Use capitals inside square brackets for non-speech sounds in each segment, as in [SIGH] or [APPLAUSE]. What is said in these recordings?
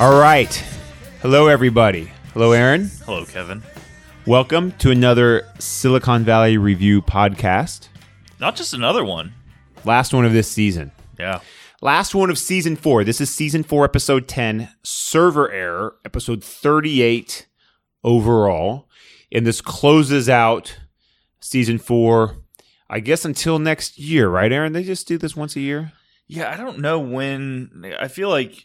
All right. Hello, everybody. Hello, Aaron. Hello, Kevin. Welcome to another Silicon Valley Review podcast. Not just another one. Last one of this season. Yeah. Last one of season four. This is season four, episode 10, server error, episode 38 overall. And this closes out season four, I guess, until next year, right, Aaron? They just do this once a year? Yeah, I don't know when. I feel like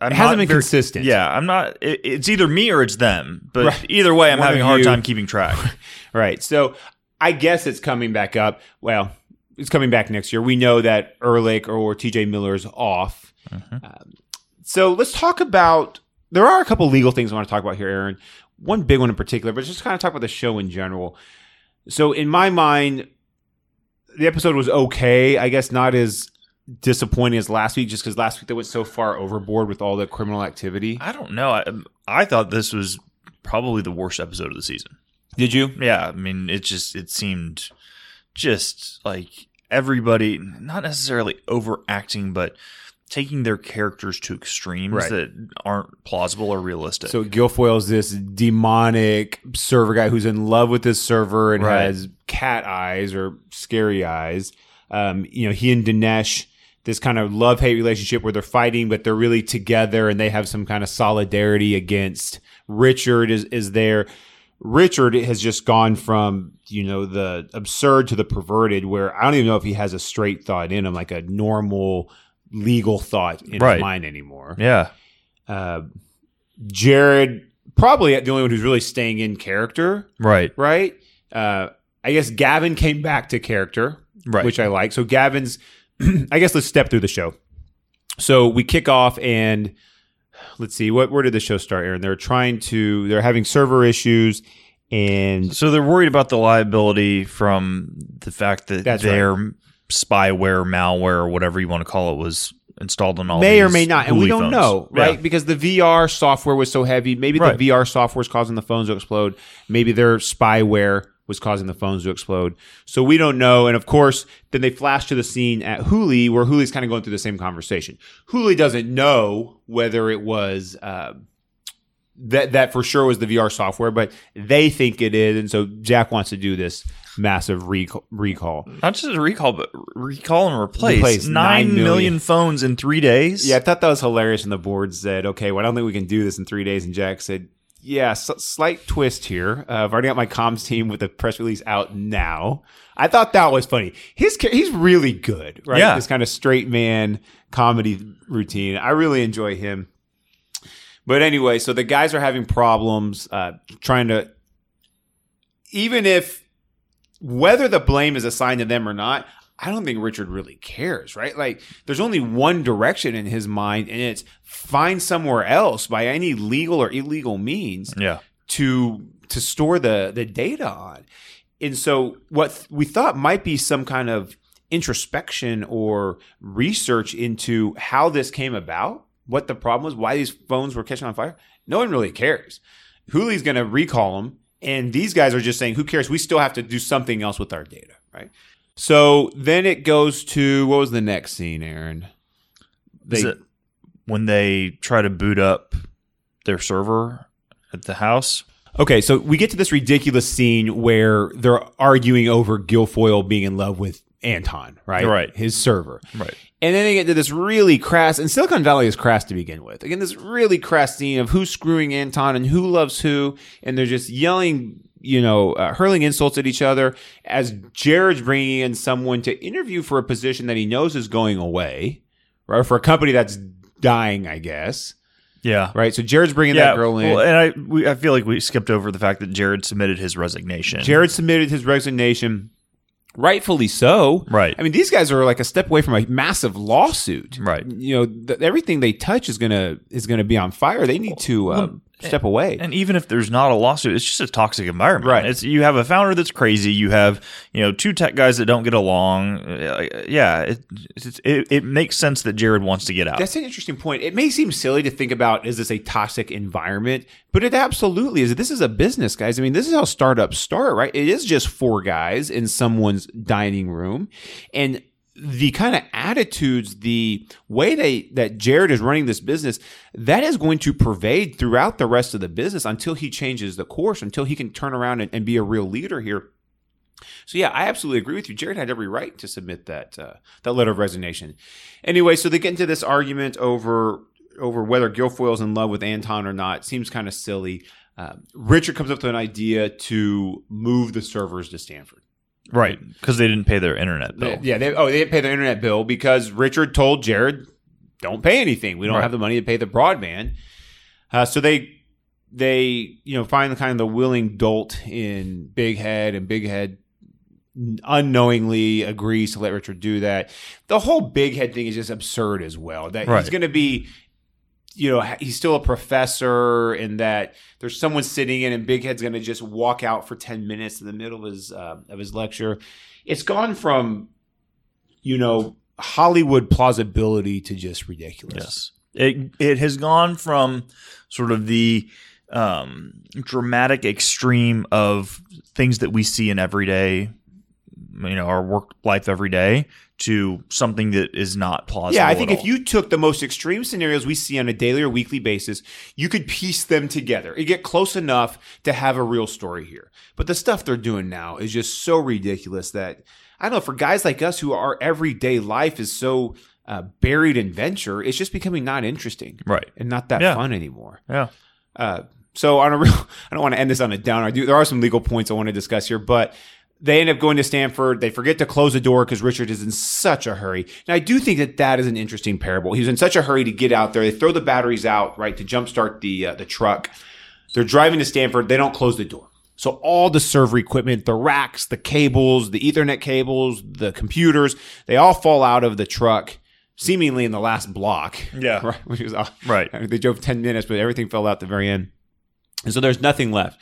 I'm It hasn't been very- consistent. Yeah, I'm not. It, it's either me or it's them. But Right. either way, I'm One having a hard you- time keeping track. [LAUGHS] Right. So I guess it's coming back up. Well, it's coming back next year. We know that Erlich or TJ Miller is off. Um, so let's talk about. There are a couple legal things I want to talk about here, Aaron. One big one in particular, but just kind of talk about the show in general. So in my mind, the episode was okay. I guess not as disappointing as last week, just because last week they went so far overboard with all the criminal activity. I don't know. I, I thought this was probably the worst episode of the season. Did you? Yeah, I mean, it just it seemed just like everybody not necessarily overacting, but taking their characters to extremes Right. that aren't plausible or realistic. So Gilfoyle's this demonic server guy who's in love with this server and Right. has cat eyes or scary eyes. Um, you know, he and Dinesh, this kind of love hate relationship where they're fighting, but they're really together and they have some kind of solidarity against Richard is is there. Richard has just gone from you know the absurd to the perverted, where I don't even know if he has a straight thought in him, like a normal legal thought in Right. his mind anymore. yeah, Uh, Jared, probably the only one who's really staying in character, right, right? Uh, I guess Gavin came back to character, right. which I like. So Gavin's, [CLEARS THROAT] I guess let's step through the show. So we kick off and let's see what where did the show start, Aaron? They're trying to they're having server issues and So they're worried about the liability from the fact that their spyware, malware, or whatever you want to call it, was installed on all may or may not, and we don't phones. know, right? Yeah. Because the VR software was so heavy. Maybe Right. the VR software is causing the phones to explode. Maybe their spyware was causing the phones to explode. So we don't know. And of course, then they flash to the scene at Hooli, where Hooli's kind of going through the same conversation. Hooli doesn't know whether it was. Uh, that that for sure was the VR software, but they think it is, and so Jack wants to do this massive recall. recall. Not just a recall, but recall and replace, Replace nine nine million. million phones in three days. Yeah, I thought that was hilarious. And the board said, "Okay, well, I don't think we can do this in three days." And Jack said, "Yeah, s- slight twist here. Uh, I've already got my comms team with the press release out now." I thought that was funny. His he's really good, right? Yeah. This kind of straight man comedy routine. I really enjoy him. But anyway, so the guys are having problems uh, trying to, even if whether the blame is assigned to them or not, I don't think Richard really cares, right? Like, there's only one direction in his mind, and it's find somewhere else by any legal or illegal means yeah, to to store the the data on. And so, what th- we thought might be some kind of introspection or research into how this came about, what the problem was, why these phones were catching on fire. No one really cares. Hooli's going to recall them, and these guys are just saying, "Who cares? We still have to do something else with our data, right?" So then it goes to what was the next scene, Aaron? Is it when they try to boot up their server at the house? Okay, so we get to this ridiculous scene where they're arguing over Gilfoyle being in love with Anton, right? Right. His server. Right. And then they get to this really crass, and Silicon Valley is crass to begin with. Again, this really crass scene of who's screwing Anton and who loves who, and they're just yelling, you know, uh, hurling insults at each other as Jared's bringing in someone to interview for a position that he knows is going away, right? For a company that's dying, I guess, Yeah. right? So Jared's bringing yeah, that girl in. Well, and I we, I feel like we skipped over the fact that Jared submitted his resignation. Jared submitted his resignation, rightfully so. Right. I mean, these guys are like a step away from a massive lawsuit. Right. You know, th- everything they touch is gonna is gonna be on fire. They need to uh, step away. And even if there's not a lawsuit, it's just a toxic environment. Right. It's you have a founder that's crazy. You have you know two tech guys that don't get along. Uh, Yeah, it, it it it makes sense that Jared wants to get out. That's an interesting point. It may seem silly to think about is this a toxic environment, but it absolutely is. This is a business, guys. I mean, this is how startups start, right? It is just four guys in someone's dining room, and the kind of attitudes, the way they that Jared is running this business, that is going to pervade throughout the rest of the business until he changes the course, until he can turn around and, and be a real leader here. So yeah, I absolutely agree with you. Jared had every right to submit that uh, that letter of resignation. Anyway, so they get into this argument over over whether Gilfoyle's in love with Anton or not. Seems kind of silly. Uh, Richard comes up with an idea to move the servers to Stanford. Right, because they didn't pay their internet bill. Yeah, they, oh, they didn't pay their internet bill because Richard told Jared, "Don't pay anything. We don't Right. have the money to pay the broadband." Uh, so they they you know find the kind of the willing dolt in Big Head, and Big Head unknowingly agrees to let Richard do that. The whole Big Head thing is just absurd as well. That he's going to be. You know, he's still a professor, and that there's someone sitting in, and Big Head's going to just walk out for ten minutes in the middle of his uh, of his lecture. It's gone from, you know, Hollywood plausibility to just ridiculous. Yes. It it has gone from sort of the um, dramatic extreme of things that we see in everyday, you know, our work life every day to something that is not plausible. Yeah, I think if you took the most extreme scenarios we see on a daily or weekly basis, you could piece them together. You get close enough to have a real story here. But the stuff they're doing now is just so ridiculous that I don't know. For guys like us who our everyday life is so uh, buried in venture, it's just becoming not interesting right, and not that Yeah. fun anymore. yeah, Uh, so on a real, [LAUGHS] I don't want to end this on a downer. I do. There are some legal points I want to discuss here, but they end up going to Stanford. They forget to close the door because Richard is in such a hurry. And I do think that that is an interesting parable. He was in such a hurry to get out there. They throw the batteries out right to jumpstart the uh, the truck. They're driving to Stanford. They don't close the door. So all the server equipment, the racks, the cables, the Ethernet cables, the computers, they all fall out of the truck, seemingly in the last block. Yeah. [LAUGHS] right. Which was right. I mean, they drove 10 minutes, but everything fell out at the very end. And so there's nothing left.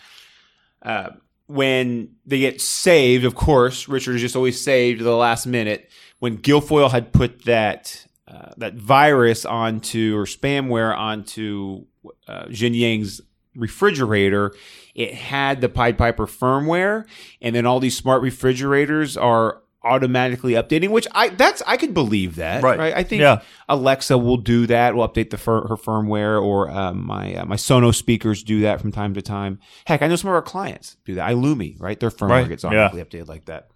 Uh, when they get saved, of course, Richard is just always saved to the last minute. When Gilfoyle had put that uh, that virus onto or spamware onto uh, Jian-Yang's refrigerator, it had the Pied Piper firmware, and then all these smart refrigerators are automatically updating. Which I that's I could believe that. Right. I think Yeah. Alexa will do that. Will update the fir- her firmware, or um, my uh, my Sonos speakers do that from time to time. Heck, I know some of our clients do that. iLumi, right? Their firmware Right. gets Yeah. automatically updated like that.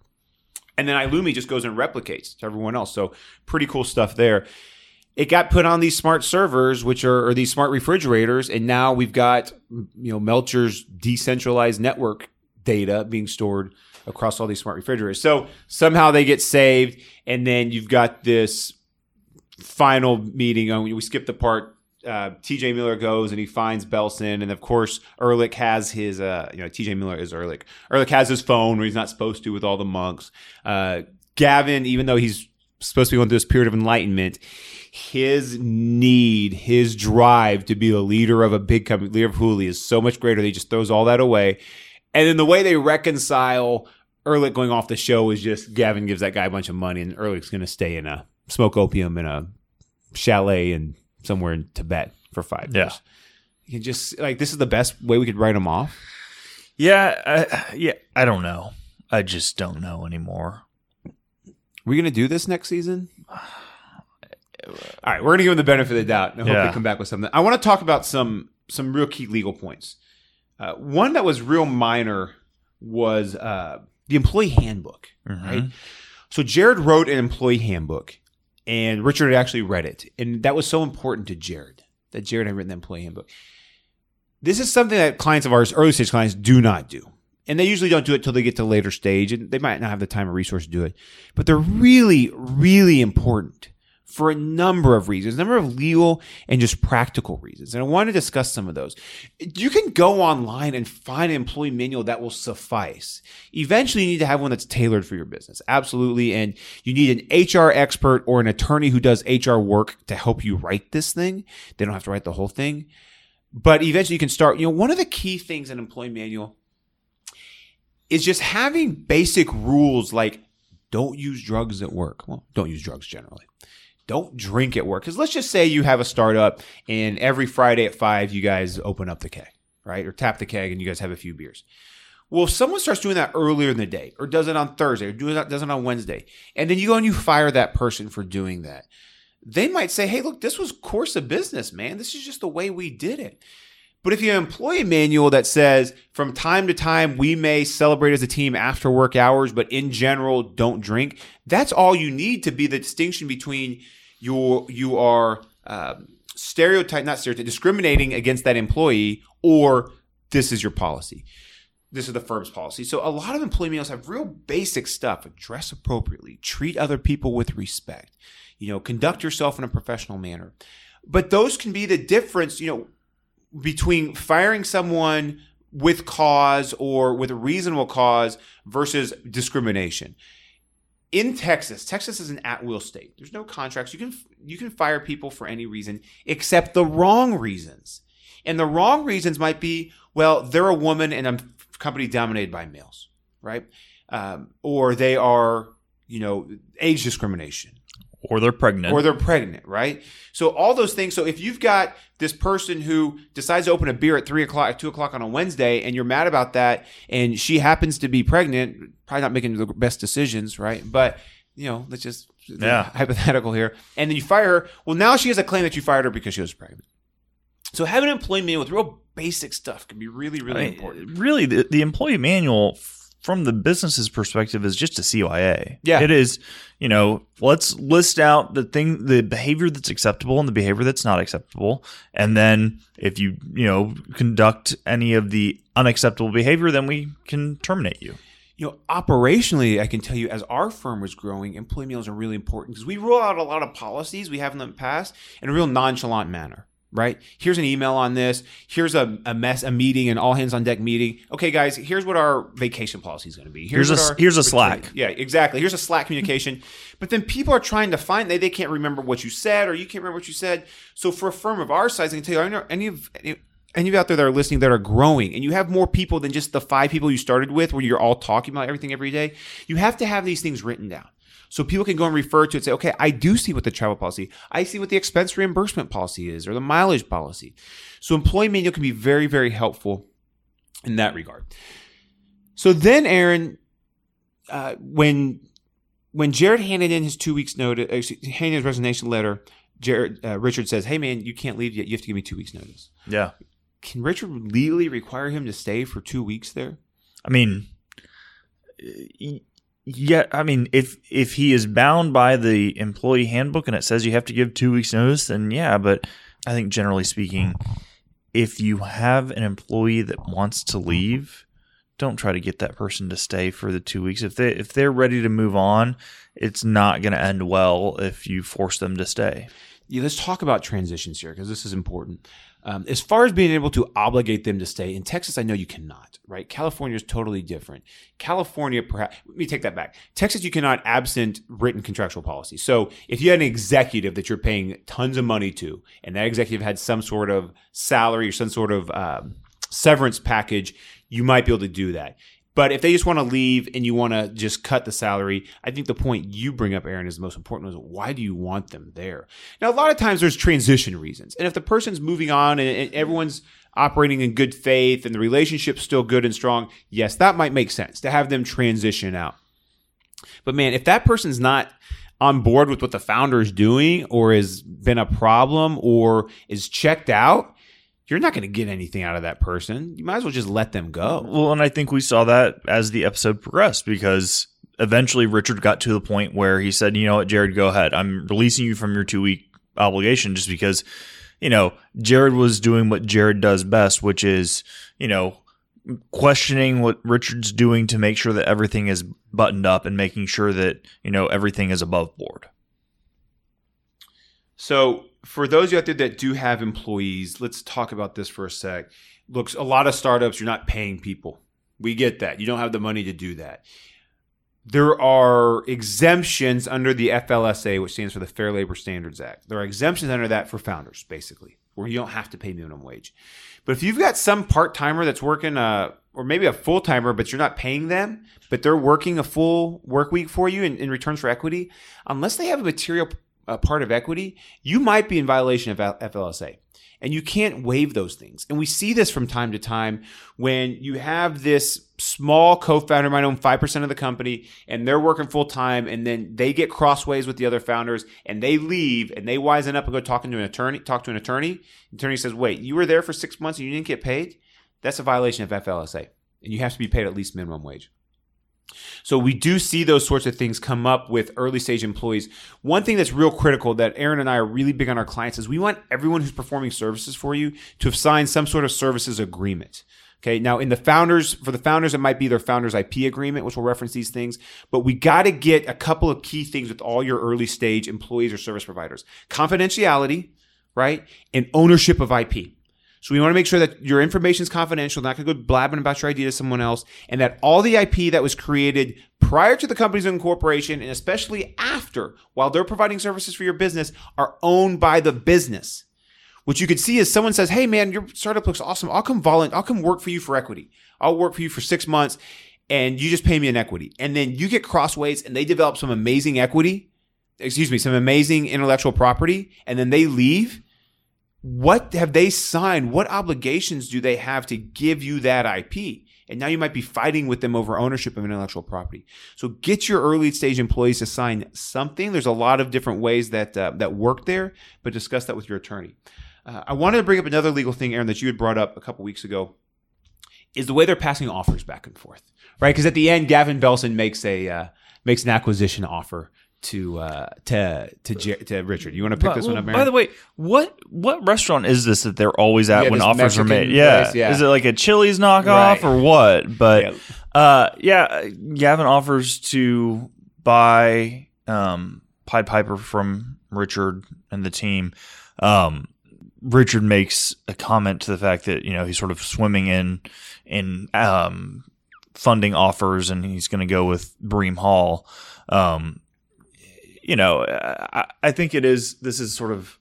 And then iLumi just goes and replicates to everyone else. So pretty cool stuff there. It got put on these smart servers, which are or these smart refrigerators, and now we've got you know Melcher's decentralized network data being stored across all these smart refrigerators. So somehow they get saved, and then you've got this final meeting. Uh, we skip the part. Uh, TJ Miller goes and he finds Belson, and of course Erlich has his. Uh, you know, TJ Miller is Erlich. Erlich has his phone where he's not supposed to with all the monks. Uh, Gavin, even though he's supposed to be going through this period of enlightenment, his need, his drive to be a leader of a big company, leader of Hooli, is so much greater. that He just throws all that away, and then the way they reconcile Erlich going off the show is just Gavin gives that guy a bunch of money, and Erlich's going to stay in a smoke opium in a chalet and somewhere in Tibet for five Yeah. years. You can just like this is the best way we could write him off. Yeah, I, yeah. I don't know. I just don't know anymore. we going to do this next season? All right, we're going to give him the benefit of the doubt and hope Yeah. they come back with something. I want to talk about some some real key legal points. Uh, one that was real minor was uh, the employee handbook. Mhm. Right. So Jared wrote an employee handbook, and Richard had actually read it, and that was so important to Jared that Jared had written the employee handbook. This is something that clients of ours, early stage clients, do not do. And they usually don't do it till they get to later stage, and they might not have the time or resource to do it. But they're really, really important for a number of reasons, a number of legal and just practical reasons. And I want to discuss some of those. You can go online and find an employee manual that will suffice. Eventually, you need to have one that's tailored for your business. Absolutely. And you need an HR expert or an attorney who does HR work to help you write this thing. They don't have to write the whole thing. But eventually, you can start. You know, one of the key things in an employee manual is just having basic rules like don't use drugs at work. Well, don't use drugs generally. Don't drink at work. Because let's just say you have a startup and every Friday at five, you guys open up the keg, right? Or tap the keg and you guys have a few beers. Well, if someone starts doing that earlier in the day, or does it on Thursday, or does it, on Wednesday, and then you go and you fire that person for doing that, they might say, "Hey, look, this was course of business, man. This is just the way we did it." But if you employ a manual that says from time to time we may celebrate as a team after work hours, but in general don't drink, that's all you need to be the distinction between your you are um, stereotype, not stereotype, discriminating against that employee, or this is your policy. This is the firm's policy. So a lot of employee manuals have real basic stuff: dress appropriately, treat other people with respect, you know, conduct yourself in a professional manner. But those can be the difference, you know between firing someone with cause or with a reasonable cause versus discrimination. In Texas, Texas is an at-will state. There's no contracts. You can you can fire people for any reason except the wrong reasons. And the wrong reasons might be, well, they're a woman and a company dominated by males, right? Um, or they are, you know, age discrimination or they're pregnant. Or they're pregnant right? So all those things so if you've got this person who decides to open a beer at three o'clock at two o'clock on a wednesday and you're mad about that and she happens to be pregnant probably not making the best decisions right? But you know let's just yeah. hypothetical here. And then you fire her. Well now she has a claim that you fired her because she was pregnant. So having an employee manual with real basic stuff can be really really I mean, important. really the, the employee manual from the business's perspective is just a CYA. Yeah. It is, you know, let's list out the thing the behavior that's acceptable and the behavior that's not acceptable. And then if you, you know, conduct any of the unacceptable behavior, then we can terminate you. You know, operationally, I can tell you as our firm was growing, employee meals are really important because we roll out a lot of policies we have in the past in a real nonchalant manner right? Here's an email on this. Here's a, a mess, a meeting, an all hands on deck meeting. Okay, guys, here's what our vacation policy is going to be. Here's, here's a here's a Slack. Yeah, exactly. Here's a Slack communication. [LAUGHS] but then people are trying to find they they can't remember what you said or you can't remember what you said. So for a firm of our size, I can tell you, I know any of any, any of you out there that are listening that are growing and you have more people than just the five people you started with where you're all talking about everything every day, you have to have these things written down. So people can go and refer to it and say, okay, I do see what the travel policy, I see what the expense reimbursement policy is or the mileage policy. So employee manual can be very, very helpful in that regard. So then, Aaron, uh, when when Jared handed in his two weeks notice, uh, handed his resignation letter, Jared uh, Richard says, "Hey man, you can't leave yet. You have to give me two weeks notice." Yeah. Can Richard legally require him to stay for two weeks there? I mean, yeah, I mean, if if he is bound by the employee handbook and it says you have to give two weeks notice, then yeah. But I think generally speaking, if you have an employee that wants to leave, don't try to get that person to stay for the two weeks. If they if they're ready to move on, it's not going to end well if you force them to stay. Yeah, let's talk about transitions here because this is important. Um, as far as being able to obligate them to stay in Texas, I know you cannot, right? California is totally different. California, perhaps, let me take that back. Texas, you cannot absent written contractual policy. So if you had an executive that you're paying tons of money to, and that executive had some sort of salary or some sort of um, severance package, you might be able to do that. But if they just want to leave and you want to just cut the salary, I think the point you bring up, Aaron, is the most important. Is why do you want them there? Now, a lot of times there's transition reasons, and if the person's moving on and, and everyone's operating in good faith and the relationship's still good and strong, yes, that might make sense to have them transition out. But man, if that person's not on board with what the founder is doing or has been a problem or is checked out, you're not going to get anything out of that person. You might as well just let them go. Well, and I think we saw that as the episode progressed because eventually Richard got to the point where he said, "You know what, Jared, go ahead. I'm releasing you from your two week obligation just because." You know, Jared was doing what Jared does best, which is, you know, questioning what Richard's doing to make sure that everything is buttoned up and making sure that, you know, everything is above board. So for those of you out there that do have employees, let's talk about this for a sec. Looks a lot of startups, you're not paying people. We get that. You don't have the money to do that. There are exemptions under the FLSA, which stands for the Fair Labor Standards Act. There are exemptions under that for founders, basically, where you don't have to pay minimum wage. But if you've got some part timer that's working, uh, or maybe a full timer, but you're not paying them, but they're working a full work week for you in, in returns for equity, unless they have a material a part of equity, you might be in violation of FLSA. And you can't waive those things. And we see this from time to time when you have this small co-founder might own 5% of the company and they're working full time and then they get crossways with the other founders and they leave and they wisen up and go talking to an attorney talk to an attorney the attorney says wait you were there for six months and you didn't get paid that's a violation of flsa and you have to be paid at least minimum wage so we do see those sorts of things come up with early stage employees. One thing that's real critical that Aaron and I are really big on our clients is we want everyone who's performing services for you to have signed some sort of services agreement. Okay. Now in the founders, for the founders, it might be their founders IP agreement, which will reference these things, but we got to get a couple of key things with all your early stage employees or service providers. Confidentiality, right? And ownership of IP. So we want to make sure that your information is confidential, not going to go blabbing about your idea to someone else, and that all the IP that was created prior to the company's incorporation and especially after, while they're providing services for your business, are owned by the business. What you could see is someone says, "Hey, man, your startup looks awesome. I'll come volunteer. I'll come work for you for equity. I'll work for you for six months, and you just pay me an equity." And then you get Crossways, and they develop some amazing equity. Excuse me, some amazing intellectual property, and then they leave what have they signed? What obligations do they have to give you that IP? And now you might be fighting with them over ownership of intellectual property. So get your early stage employees to sign something. There's a lot of different ways that uh, that work there, but discuss that with your attorney. Uh, I wanted to bring up another legal thing, Aaron, that you had brought up a couple weeks ago, is the way they're passing offers back and forth, right? Because at the end, Gavin Belson makes a uh, makes an acquisition offer to uh, to to to Richard. You want to pick By- this one up, By the way, what what restaurant is this that they're always at Yeah, when this offers are Mexican made? Yeah. yeah. is it like a Chili's knockoff Right. or what? But Yeah. uh, yeah, Gavin offers to buy um, Pied Piper from Richard and the team. Um, Richard makes a comment to the fact that you know he's sort of swimming in in um, funding offers, and he's going to go with Bream Hall. Um, you know, I, I think it is. This is sort of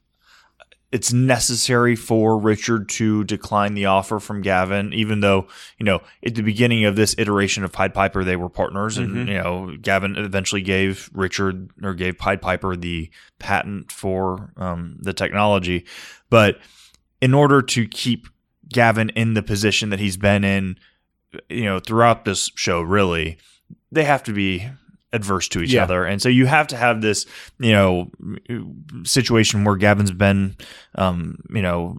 it's necessary for Richard to decline the offer from Gavin, even though you know at the beginning of this iteration of Pied Piper they were partners, and Mhm. you know Gavin eventually gave Richard or gave Pied Piper the patent for um, the technology, but in order to keep Gavin in the position that he's been in, you know, throughout this show, really, they have to be adverse to each Yeah. other, and so you have to have this, you know, situation where Gavin's been, um, you know,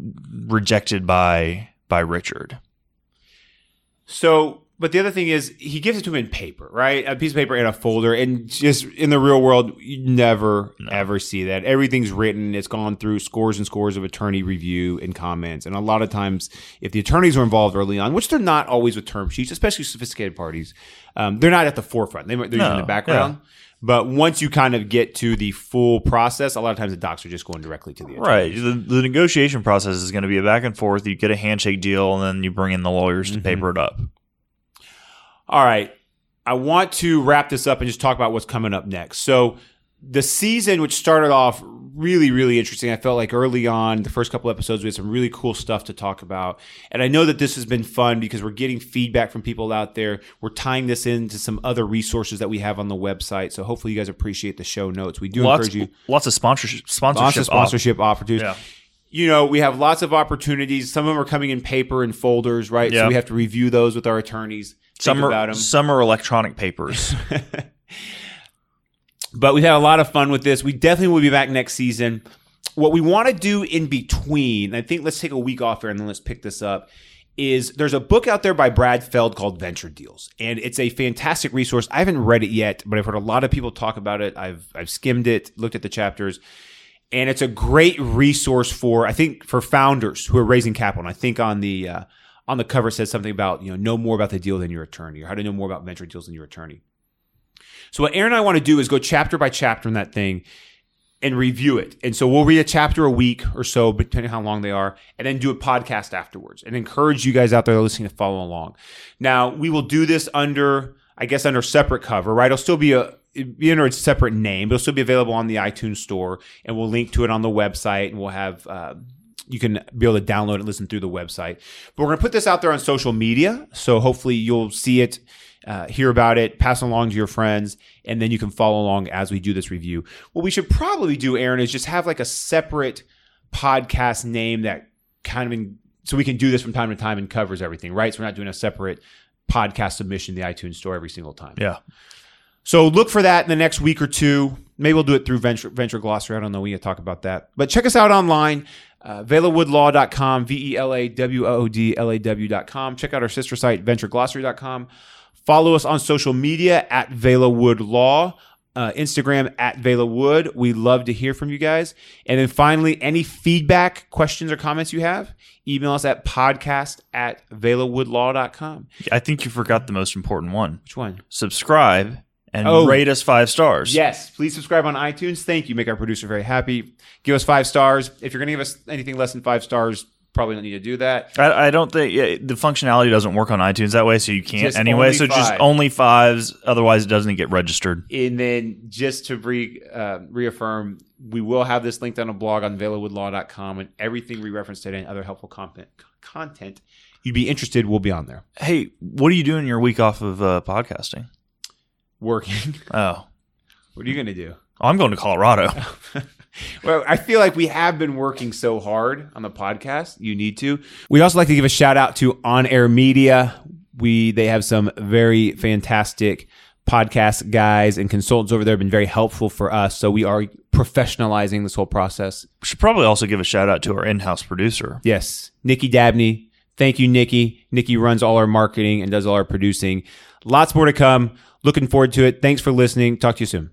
rejected by by Richard. So, but the other thing is, he gives it to him in paper, right? A piece of paper in a folder, and just in the real world, you never ever see that. Everything's written. It's gone through scores and scores of attorney review and comments, and a lot of times, if the attorneys are involved early on, which they're not always with term sheets, especially sophisticated parties, um, they're not at the forefront. They, they're usually in the background. But once you kind of get to the full process, a lot of times the docs are just going directly to the attorney. Right. The, the negotiation process is going to be a back and forth. You get a handshake deal, and then you bring in the lawyers to paper it up. All right. I want to wrap this up and just talk about what's coming up next. So, the season, which started off really, really interesting, I felt like early on, the first couple episodes, we had some really cool stuff to talk about. And I know that this has been fun because we're getting feedback from people out there. We're tying this into some other resources that we have on the website. So, hopefully, you guys appreciate the show notes. We do Lots, encourage you. lots of sponsorship sponsorship. Lots of op- sponsorship opportunities. Yeah. You know, we have lots of opportunities. Some of them are coming in paper and folders, right? Yeah. So we have to review those with our attorneys. Think Some about are, some are electronic papers. [LAUGHS] but we've had a lot of fun with this. We definitely will be back next season. What we want to do in between, I think let's take a week off here and then let's pick this up. Is there's a book out there by Brad Feld called Venture Deals, and it's a fantastic resource. I haven't read it yet, but I've heard a lot of people talk about it. I've I've skimmed it, looked at the chapters, and it's a great resource for I think for founders who are raising capital. And I think on the uh, on the cover says something about you know know more about the deal than your attorney, or how to know more about venture deals than your attorney. So what Aaron and I want to do is go chapter by chapter in that thing and review it. And so we'll read a chapter a week or so, depending on how long they are, and then do a podcast afterwards and encourage you guys out there listening to follow along. Now we will do this under, I guess, under separate cover, right? It'll still be a be under a separate name, but it'll still be available on the iTunes store, and we'll link to it on the website, and we'll have. Uh, you can be able to download and listen through the website. But we're going to put this out there on social media. So hopefully you'll see it, uh, hear about it, pass it along to your friends, and then you can follow along as we do this review. What we should probably do, Aaron, is just have like a separate podcast name that kind of, in, so we can do this from time to time and covers everything, right? So we're not doing a separate podcast submission in the iTunes store every single time. Yeah. So look for that in the next week or two. Maybe we'll do it through Venture, Venture Glossary. I don't know. We can talk about that. But check us out online, uh, VelaWoodLaw.com, V E L A W O O D L A W.com. Check out our sister site, VentureGlossary.com. Follow us on social media at Vela Wood Law, uh, Instagram at Vela Wood. We love to hear from you guys. And then finally, any feedback, questions, or comments you have, email us at podcast at VelaWoodLaw.com. I think you forgot the most important one. Which one? Subscribe and Oh. rate us five stars. Yes, please subscribe on iTunes. Thank you. Make our producer very happy. Give us five stars. If you're going to give us anything less than five stars, probably don't need to do that. I, I don't think yeah, the functionality doesn't work on iTunes that way, so you can't Just anyway. So just only fives. Otherwise, it doesn't get registered. And then just to re, uh, reaffirm, we will have this linked on a blog on VelaWoodLaw.com and everything we referenced today and other helpful content, content you'd be interested We'll be on there. Hey, what are you doing your week off of uh, podcasting? Working. [LAUGHS] Oh, what are you going to do? I'm going to Colorado. [LAUGHS] Well, I feel like we have been working so hard on the podcast. You need to. We'd also like to give a shout out to On Air Media. We they have some very fantastic podcast guys and consultants over there have been very helpful for us. So we are professionalizing this whole process. We should probably also give a shout out to our in-house producer. Yes, Nikki Dabney. Thank you, Nikki. Nikki runs all our marketing and does all our producing. Lots more to come. Looking forward to it. Thanks for listening. Talk to you soon.